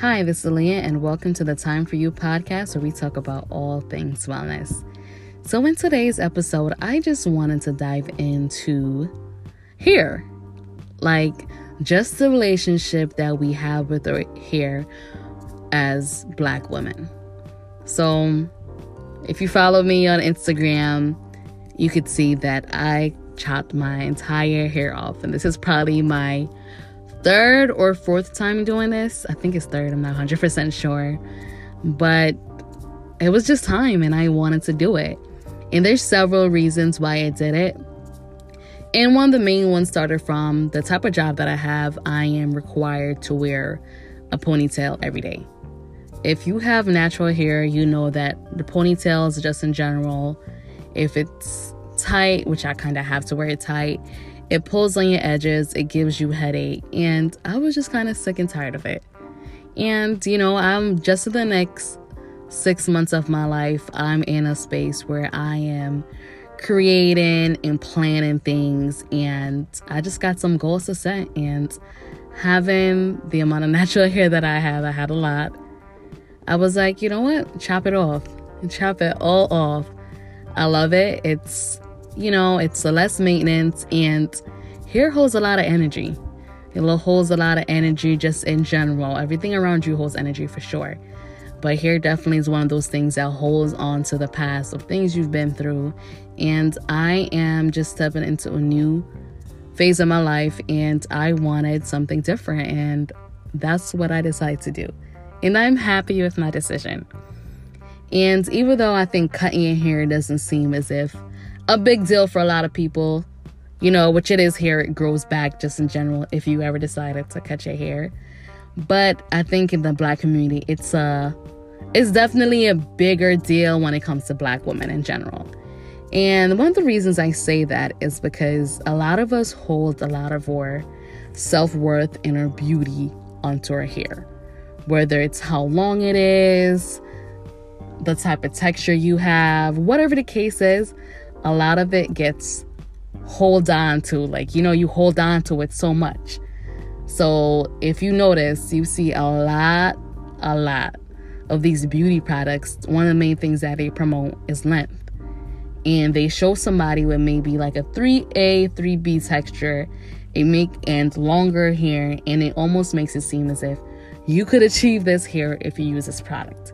Hi, this is Leah, and welcome to the Time for You podcast where we talk about all things wellness. So, in today's episode, I just wanted to dive into hair like just the relationship that we have with our hair as black women. So, if you follow me on Instagram, you could see that I chopped my entire hair off, and this is probably my third or fourth time doing this. I think it's third, I'm not 100% sure. But it was just time and I wanted to do it. And there's several reasons why I did it. And one of the main ones started from the type of job that I have, I am required to wear a ponytail every day. If you have natural hair, you know that the ponytails, just in general, if it's tight, which I kind of have to wear it tight, it pulls on your edges, it gives you headache, and I was just kind of sick and tired of it. And you know, I'm just in the next six months of my life, I'm in a space where I am creating and planning things, and I just got some goals to set. And having the amount of natural hair that I have, I had a lot. I was like, you know what? Chop it off. Chop it all off. I love it. It's you know, it's a less maintenance and hair holds a lot of energy. It holds a lot of energy just in general. Everything around you holds energy for sure. But hair definitely is one of those things that holds on to the past of things you've been through. And I am just stepping into a new phase of my life and I wanted something different. And that's what I decided to do. And I'm happy with my decision. And even though I think cutting your hair doesn't seem as if a big deal for a lot of people. You know, which it is here, it grows back just in general if you ever decided to cut your hair. But I think in the black community, it's a it's definitely a bigger deal when it comes to black women in general. And one of the reasons I say that is because a lot of us hold a lot of our self worth and our beauty onto our hair, whether it's how long it is, the type of texture you have, whatever the case is a lot of it gets hold on to like you know you hold on to it so much. So if you notice you see a lot a lot of these beauty products. One of the main things that they promote is length. And they show somebody with maybe like a 3a 3b texture it make and longer hair and it almost makes it seem as if you could achieve this hair if you use this product.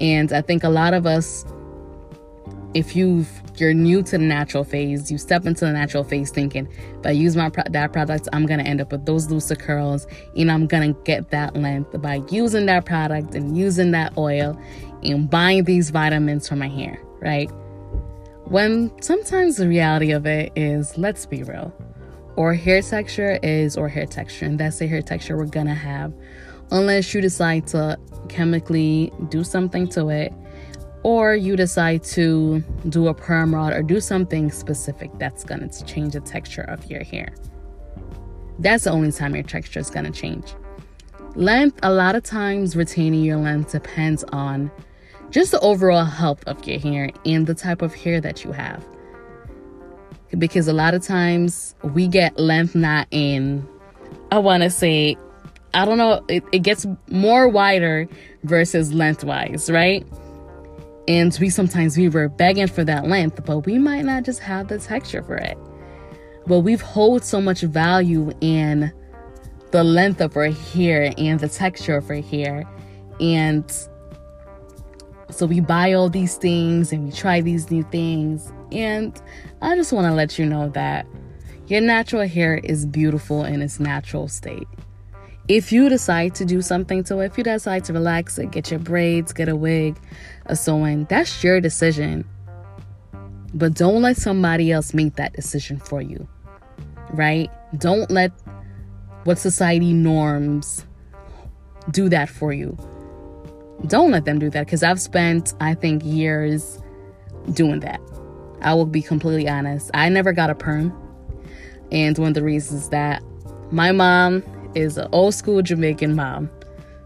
And i think a lot of us if you've you're new to the natural phase, you step into the natural phase thinking, if I use my that product, I'm gonna end up with those looser curls, and I'm gonna get that length by using that product and using that oil and buying these vitamins for my hair, right? When sometimes the reality of it is, let's be real, or hair texture is or hair texture, and that's the hair texture we're gonna have, unless you decide to chemically do something to it or you decide to do a perm rod or do something specific that's going to change the texture of your hair. That's the only time your texture is going to change. Length, a lot of times retaining your length depends on just the overall health of your hair and the type of hair that you have. Because a lot of times we get length not in, I want to say, I don't know, it, it gets more wider versus lengthwise, right? And we sometimes we were begging for that length, but we might not just have the texture for it. But we've hold so much value in the length of our hair and the texture of our hair. And so we buy all these things and we try these new things. And I just want to let you know that your natural hair is beautiful in its natural state. If you decide to do something to it, if you decide to relax it, get your braids, get a wig, a sew-in, that's your decision. But don't let somebody else make that decision for you, right? Don't let what society norms do that for you. Don't let them do that because I've spent, I think, years doing that. I will be completely honest. I never got a perm. And one of the reasons that my mom is an old school Jamaican mom.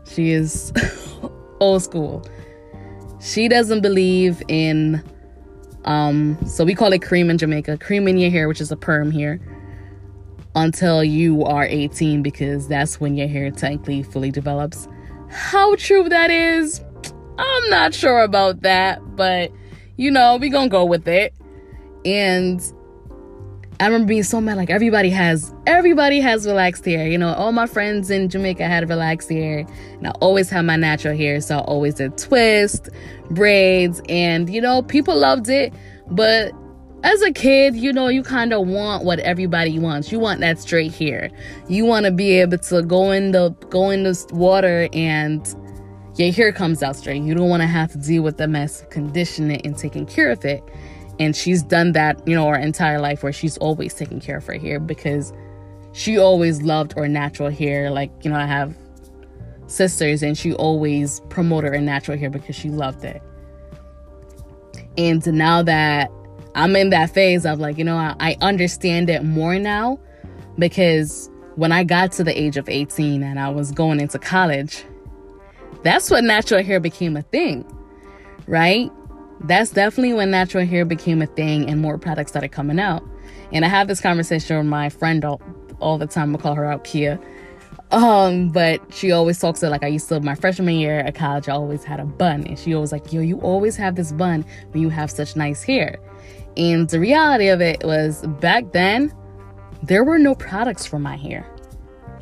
She is old school. She doesn't believe in um so we call it cream in Jamaica, cream in your hair, which is a perm here, until you are 18 because that's when your hair technically fully develops. How true that is, I'm not sure about that, but you know, we gonna go with it. And I remember being so mad. Like everybody has, everybody has relaxed hair. You know, all my friends in Jamaica had relaxed hair, and I always had my natural hair, so I always did twist, braids, and you know, people loved it. But as a kid, you know, you kind of want what everybody wants. You want that straight hair. You want to be able to go in the go in the water and your hair comes out straight. You don't want to have to deal with the mess of conditioning and taking care of it and she's done that you know her entire life where she's always taking care of her hair because she always loved her natural hair. Like you know i have sisters and she always promoted her natural hair because she loved it. And now that i'm in that phase of like you know I, I understand it more now because when i got to the age of 18 and i was going into college that's when natural hair became a thing right that's definitely when natural hair became a thing and more products started coming out. And I have this conversation with my friend all, all the time. I call her out Kia. Um, but she always talks to like I used to my freshman year at college, I always had a bun. And she always like, yo, you always have this bun when you have such nice hair. And the reality of it was back then, there were no products for my hair.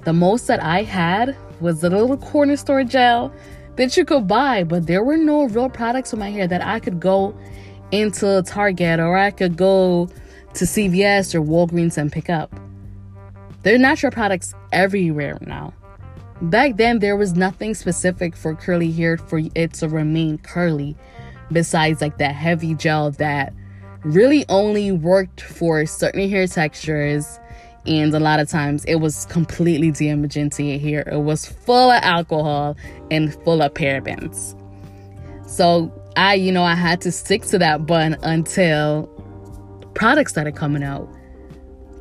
The most that I had was a little corner store gel that you could buy, but there were no real products for my hair that I could go into Target or I could go to CVS or Walgreens and pick up. There are natural products everywhere now. Back then, there was nothing specific for curly hair for it to remain curly, besides like that heavy gel that really only worked for certain hair textures and a lot of times it was completely damaging to your hair. It was full of alcohol and full of parabens. So I, you know, I had to stick to that bun until products started coming out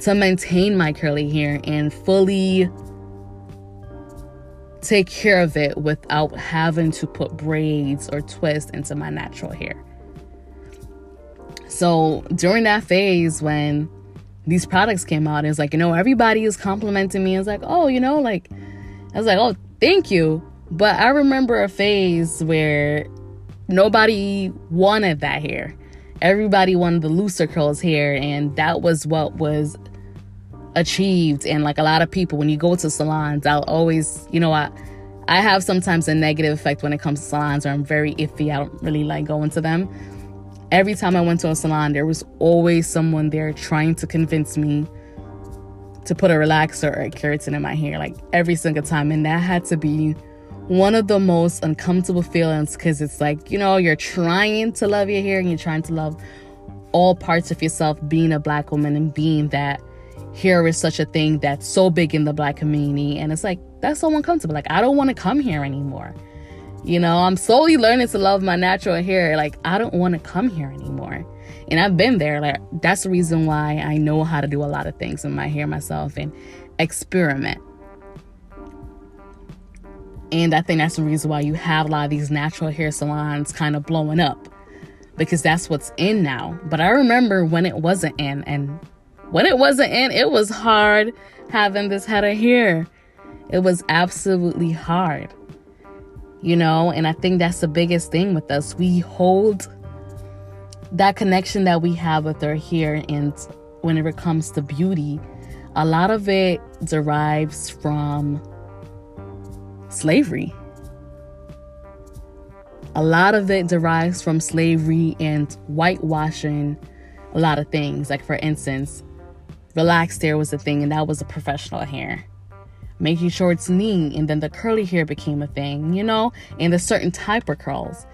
to maintain my curly hair and fully take care of it without having to put braids or twists into my natural hair. So during that phase when these products came out. It was like, you know, everybody is complimenting me. It's like, oh, you know, like, I was like, oh, thank you. But I remember a phase where nobody wanted that hair. Everybody wanted the looser curls hair, and that was what was achieved. And like a lot of people, when you go to salons, I'll always, you know, I I have sometimes a negative effect when it comes to salons, or I'm very iffy. I don't really like going to them every time I went to a salon, there was always someone there trying to convince me to put a relaxer or a keratin in my hair, like every single time. And that had to be one of the most uncomfortable feelings because it's like, you know, you're trying to love your hair and you're trying to love all parts of yourself being a black woman and being that hair is such a thing that's so big in the black community. And it's like, that's so uncomfortable. Like, I don't want to come here anymore. You know, I'm slowly learning to love my natural hair. Like, I don't want to come here anymore. And I've been there. Like, that's the reason why I know how to do a lot of things with my hair myself and experiment. And I think that's the reason why you have a lot of these natural hair salons kind of blowing up because that's what's in now. But I remember when it wasn't in, and when it wasn't in, it was hard having this head of hair. It was absolutely hard you know? And i think that's the biggest thing with us. We hold that connection that we have with our hair and whenever it comes to beauty a lot of it derives from slavery. A lot of it derives from slavery and whitewashing a lot of things. Like for instance relaxed hair was a thing and that was a professional hair making sure it's neat and then the curly hair became a thing you know and the certain type of curls.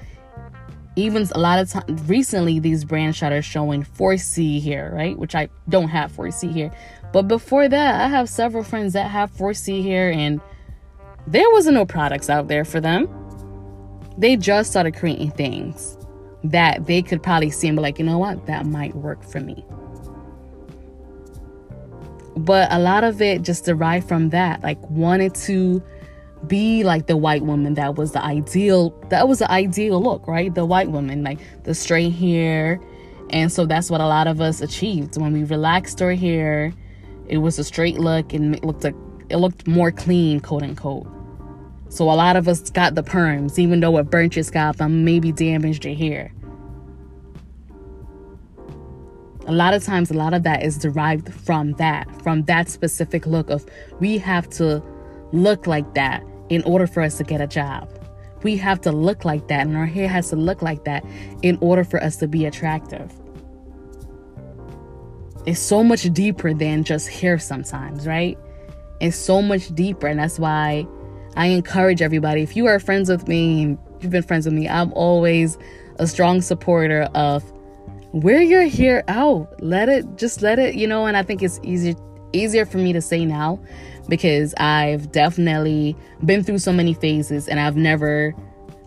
Even a lot of time recently these brands started showing 4c here right which i don't have 4c here but before that i have several friends that have 4c here and there wasn't no products out there for them. They just started creating things that they could probably see and be like you know what? That might work for me but a lot of it just derived from that like wanted to be like the white woman that was the ideal that was the ideal look right? The white woman like the straight hair. And so that's what a lot of us achieved. When we relaxed our hair it was a straight look and it looked like it looked more clean quote unquote. So a lot of us got the perms, even though it burnt your scalp and maybe damaged your hair. A lot of times, a lot of that is derived from that, from that specific look of we have to look like that in order for us to get a job. We have to look like that, and our hair has to look like that in order for us to be attractive. It's so much deeper than just hair sometimes, right? It's so much deeper, and that's why I encourage everybody. If you are friends with me you've been friends with me, I'm always a strong supporter of wear your hair out. Let it just let it, you know, and I think it's easier easier for me to say now because I've definitely been through so many phases and I've never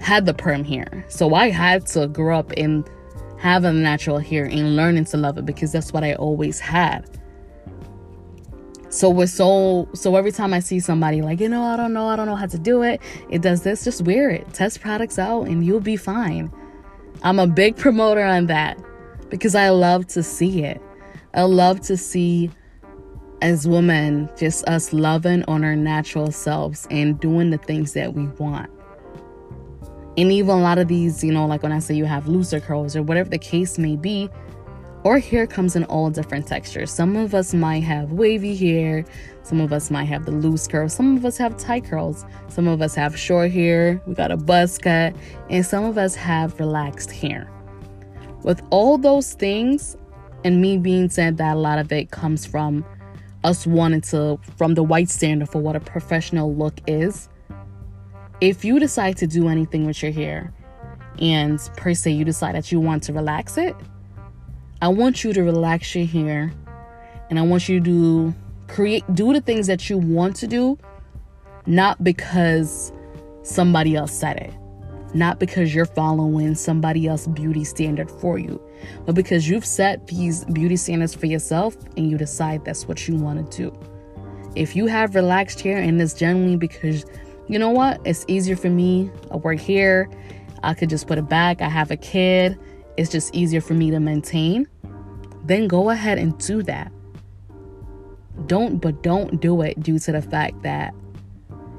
had the perm hair. So I had to grow up in having natural hair and learning to love it because that's what I always had. So we're so so every time I see somebody like, you know, I don't know, I don't know how to do it, it does this, just wear it. Test products out and you'll be fine. I'm a big promoter on that because I love to see it. I love to see as women just us loving on our natural selves and doing the things that we want. And even a lot of these, you know, like when I say you have looser curls or whatever the case may be, our hair comes in all different textures. Some of us might have wavy hair, some of us might have the loose curls, some of us have tight curls, some of us have short hair, we got a buzz cut, and some of us have relaxed hair. With all those things, and me being said that a lot of it comes from us wanting to, from the white standard for what a professional look is. If you decide to do anything with your hair, and per se you decide that you want to relax it, I want you to relax your hair and I want you to create do the things that you want to do not because somebody else said it not because you're following somebody else's beauty standard for you, but because you've set these beauty standards for yourself and you decide that's what you want to do. If you have relaxed hair and it's generally because you know what, it's easier for me, I work here, I could just put it back, I have a kid, it's just easier for me to maintain, then go ahead and do that. Don't, but don't do it due to the fact that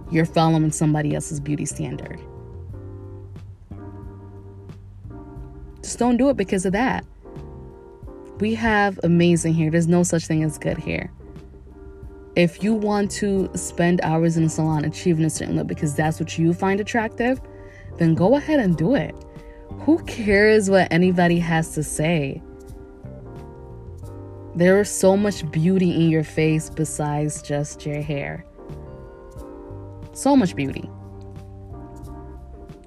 you're following somebody else's beauty standard. Don't do it because of that. We have amazing hair. There's no such thing as good hair. If you want to spend hours in a salon achieving a certain look because that's what you find attractive, then go ahead and do it. Who cares what anybody has to say? There is so much beauty in your face besides just your hair. So much beauty.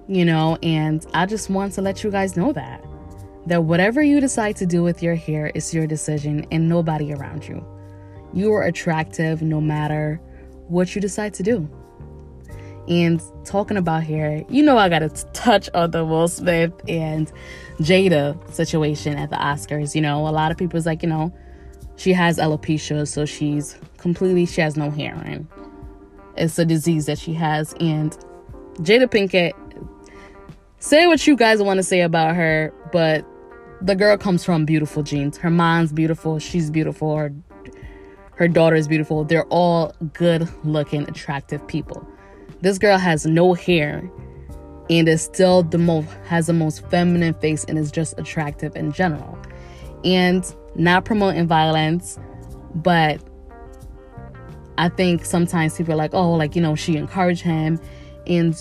You know, and I just want to let you guys know that that whatever you decide to do with your hair is your decision and nobody around you. You are attractive no matter what you decide to do. And talking about hair, you know, I got to touch on the Will Smith and Jada situation at the Oscars. You know, a lot of people people's like, you know, she has alopecia, so she's completely, she has no hair, and it's a disease that she has. And Jada Pinkett, say what you guys want to say about her, but the girl comes from beautiful genes. Her mom's beautiful. She's beautiful. Her, her daughter is beautiful. They're all good looking, attractive people. This girl has no hair and is still the most has the most feminine face and is just attractive in general. And not promoting violence, but I think sometimes people are like, oh, like, you know, she encouraged him. And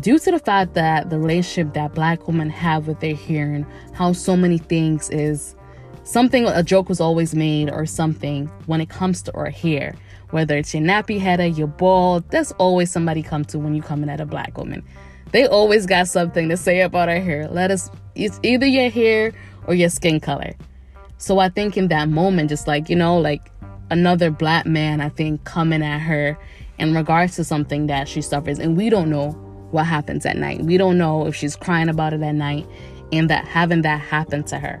due to the fact that the relationship that black women have with their hair and how so many things is something a joke was always made or something when it comes to our hair. Whether it's your nappy head or your bald there's always somebody come to when you coming at a black woman. They always got something to say about our hair. Let us it's either your hair or your skin color. So i think in that moment just like you know like another black man i think coming at her in regards to something that she suffers. And we don't know what happens at night. We don't know if she's crying about it at night and that having that happen to her,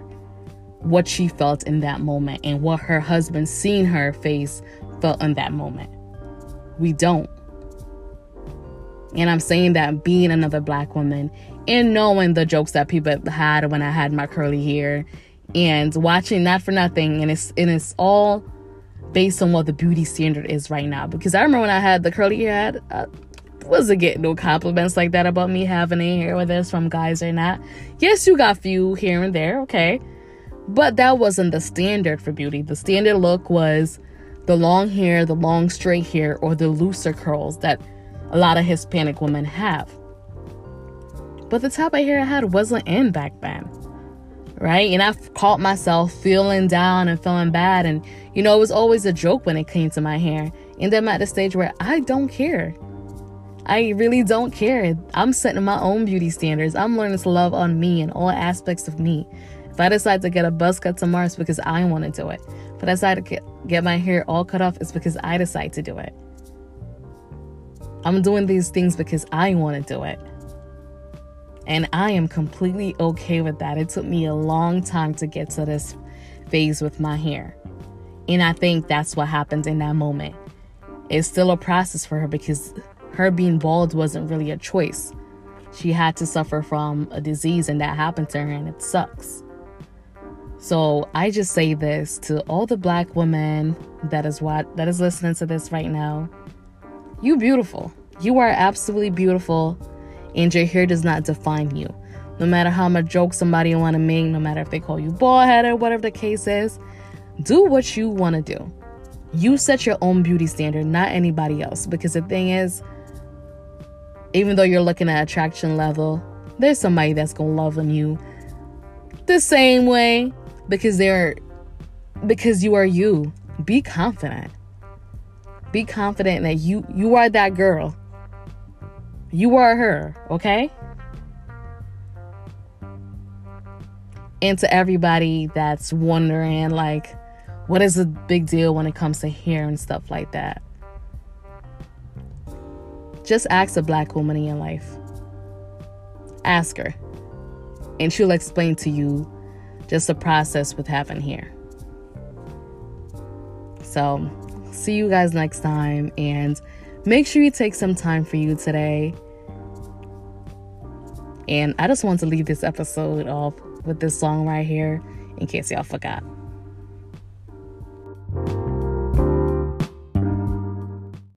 what she felt in that moment and what her husband seeing her face felt in that moment. We don't. And I'm saying that being another black woman and knowing the jokes that people had when I had my curly hair and watching not for nothing and it's and it's all based on what the beauty standard is right now because I remember when I had the curly hair uh, wasn't getting no compliments like that about me having a hair, whether it's from guys or not. Yes, you got few here and there, okay. But that wasn't the standard for beauty. The standard look was the long hair, the long straight hair, or the looser curls that a lot of Hispanic women have. But the type of hair I had wasn't in back then. Right? And I caught myself feeling down and feeling bad. And, you know, it was always a joke when it came to my hair. And I'm at the stage where I don't care. I really don't care. I'm setting my own beauty standards. I'm learning to love on me and all aspects of me. If I decide to get a buzz cut tomorrow, it's because I want to do it. If I decide to get, get my hair all cut off, it's because I decide to do it. I'm doing these things because I want to do it. And I am completely okay with that. It took me a long time to get to this phase with my hair. And I think that's what happens in that moment. It's still a process for her because her being bald wasn't really a choice. She had to suffer from a disease and that happened to her and it sucks. So I just say this to all the black women that is what that is listening to this right now. You beautiful. You are absolutely beautiful and your hair does not define you. No matter how much joke somebody want to make, no matter if they call you bald headed, whatever the case is, do what you want to do. You set your own beauty standard, not anybody else. Because the thing is, even though you're looking at attraction level, there's somebody that's gonna love on you the same way because they're because you are you. Be confident. Be confident that you you are that girl. You are her, okay? And to everybody that's wondering like what is the big deal when it comes to hair and stuff like that? Just ask a black woman in your life. Ask her. And she'll explain to you just the process with having hair. So, see you guys next time and make sure you take some time for you today. And I just want to leave this episode off with this song right here in case y'all forgot.